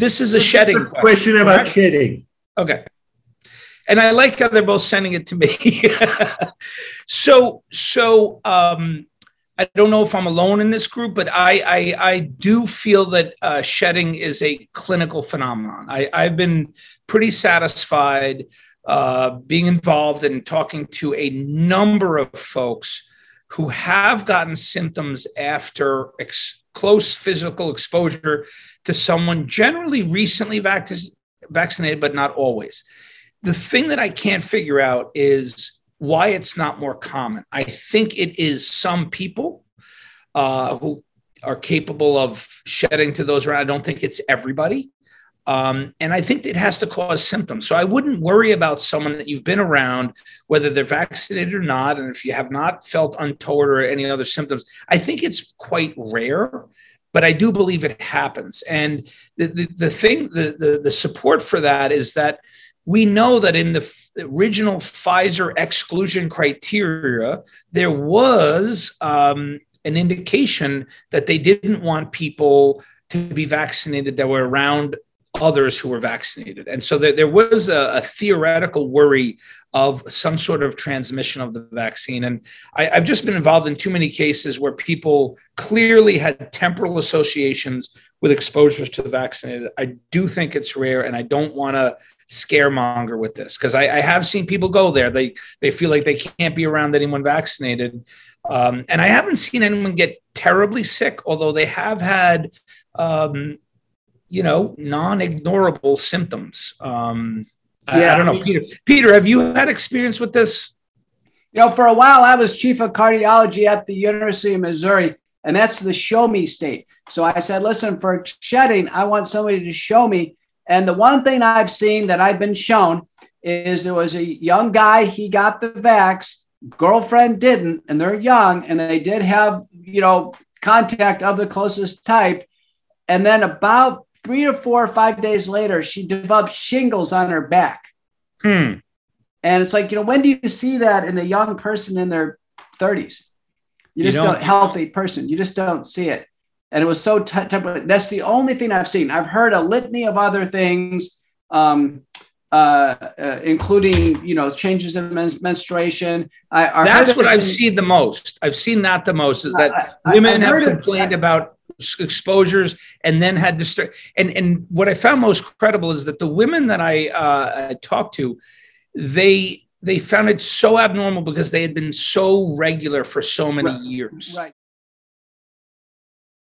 this is a shedding question, question about right? shedding. Okay. And I like how they're both sending it to me. so, so um, I don't know if I'm alone in this group, but I I, I do feel that uh, shedding is a clinical phenomenon. I, I've been pretty satisfied uh, being involved and talking to a number of folks who have gotten symptoms after ex- close physical exposure to someone generally recently vac- vaccinated, but not always. The thing that I can't figure out is why it's not more common. I think it is some people uh, who are capable of shedding to those around. I don't think it's everybody. Um, and I think it has to cause symptoms. So I wouldn't worry about someone that you've been around, whether they're vaccinated or not. And if you have not felt untoward or any other symptoms, I think it's quite rare, but I do believe it happens. And the, the, the thing, the, the, the support for that is that we know that in the original Pfizer exclusion criteria, there was um, an indication that they didn't want people to be vaccinated that were around others who were vaccinated. And so there, there was a, a, theoretical worry of some sort of transmission of the vaccine. And I, have just been involved in too many cases where people clearly had temporal associations with exposures to the vaccinated. I do think it's rare, and I don't want to scaremonger with this because I, I, have seen people go there. They they feel like they can't be around anyone vaccinated. Um, and I haven't seen anyone get terribly sick, although they have had um, you know, non-ignorable symptoms. Um, yeah, I, I don't know, Peter. Peter, have you had experience with this? You know, for a while I was chief of cardiology at the University of Missouri, and that's the show me state. So I said, listen, for shedding, I want somebody to show me. And the one thing I've seen that I've been shown is there was a young guy, he got the vax, girlfriend didn't, and they're young, and they did have, you know, contact of the closest type. And then about three or four or five days later, she developed shingles on her back. Hmm. And it's like, you know, when do you see that in a young person in their 30s? You just you don't, don't, healthy person. You just don't see it. And it was so t- t- that's the only thing I've seen. I've heard a litany of other things, um, uh, uh, including you know changes in men- menstruation. I, that's what I've seen the most. I've seen that the most is that I, women have complained about exposures and then had to start and and what i found most credible is that the women that i uh, talked to they they found it so abnormal because they had been so regular for so many right. years right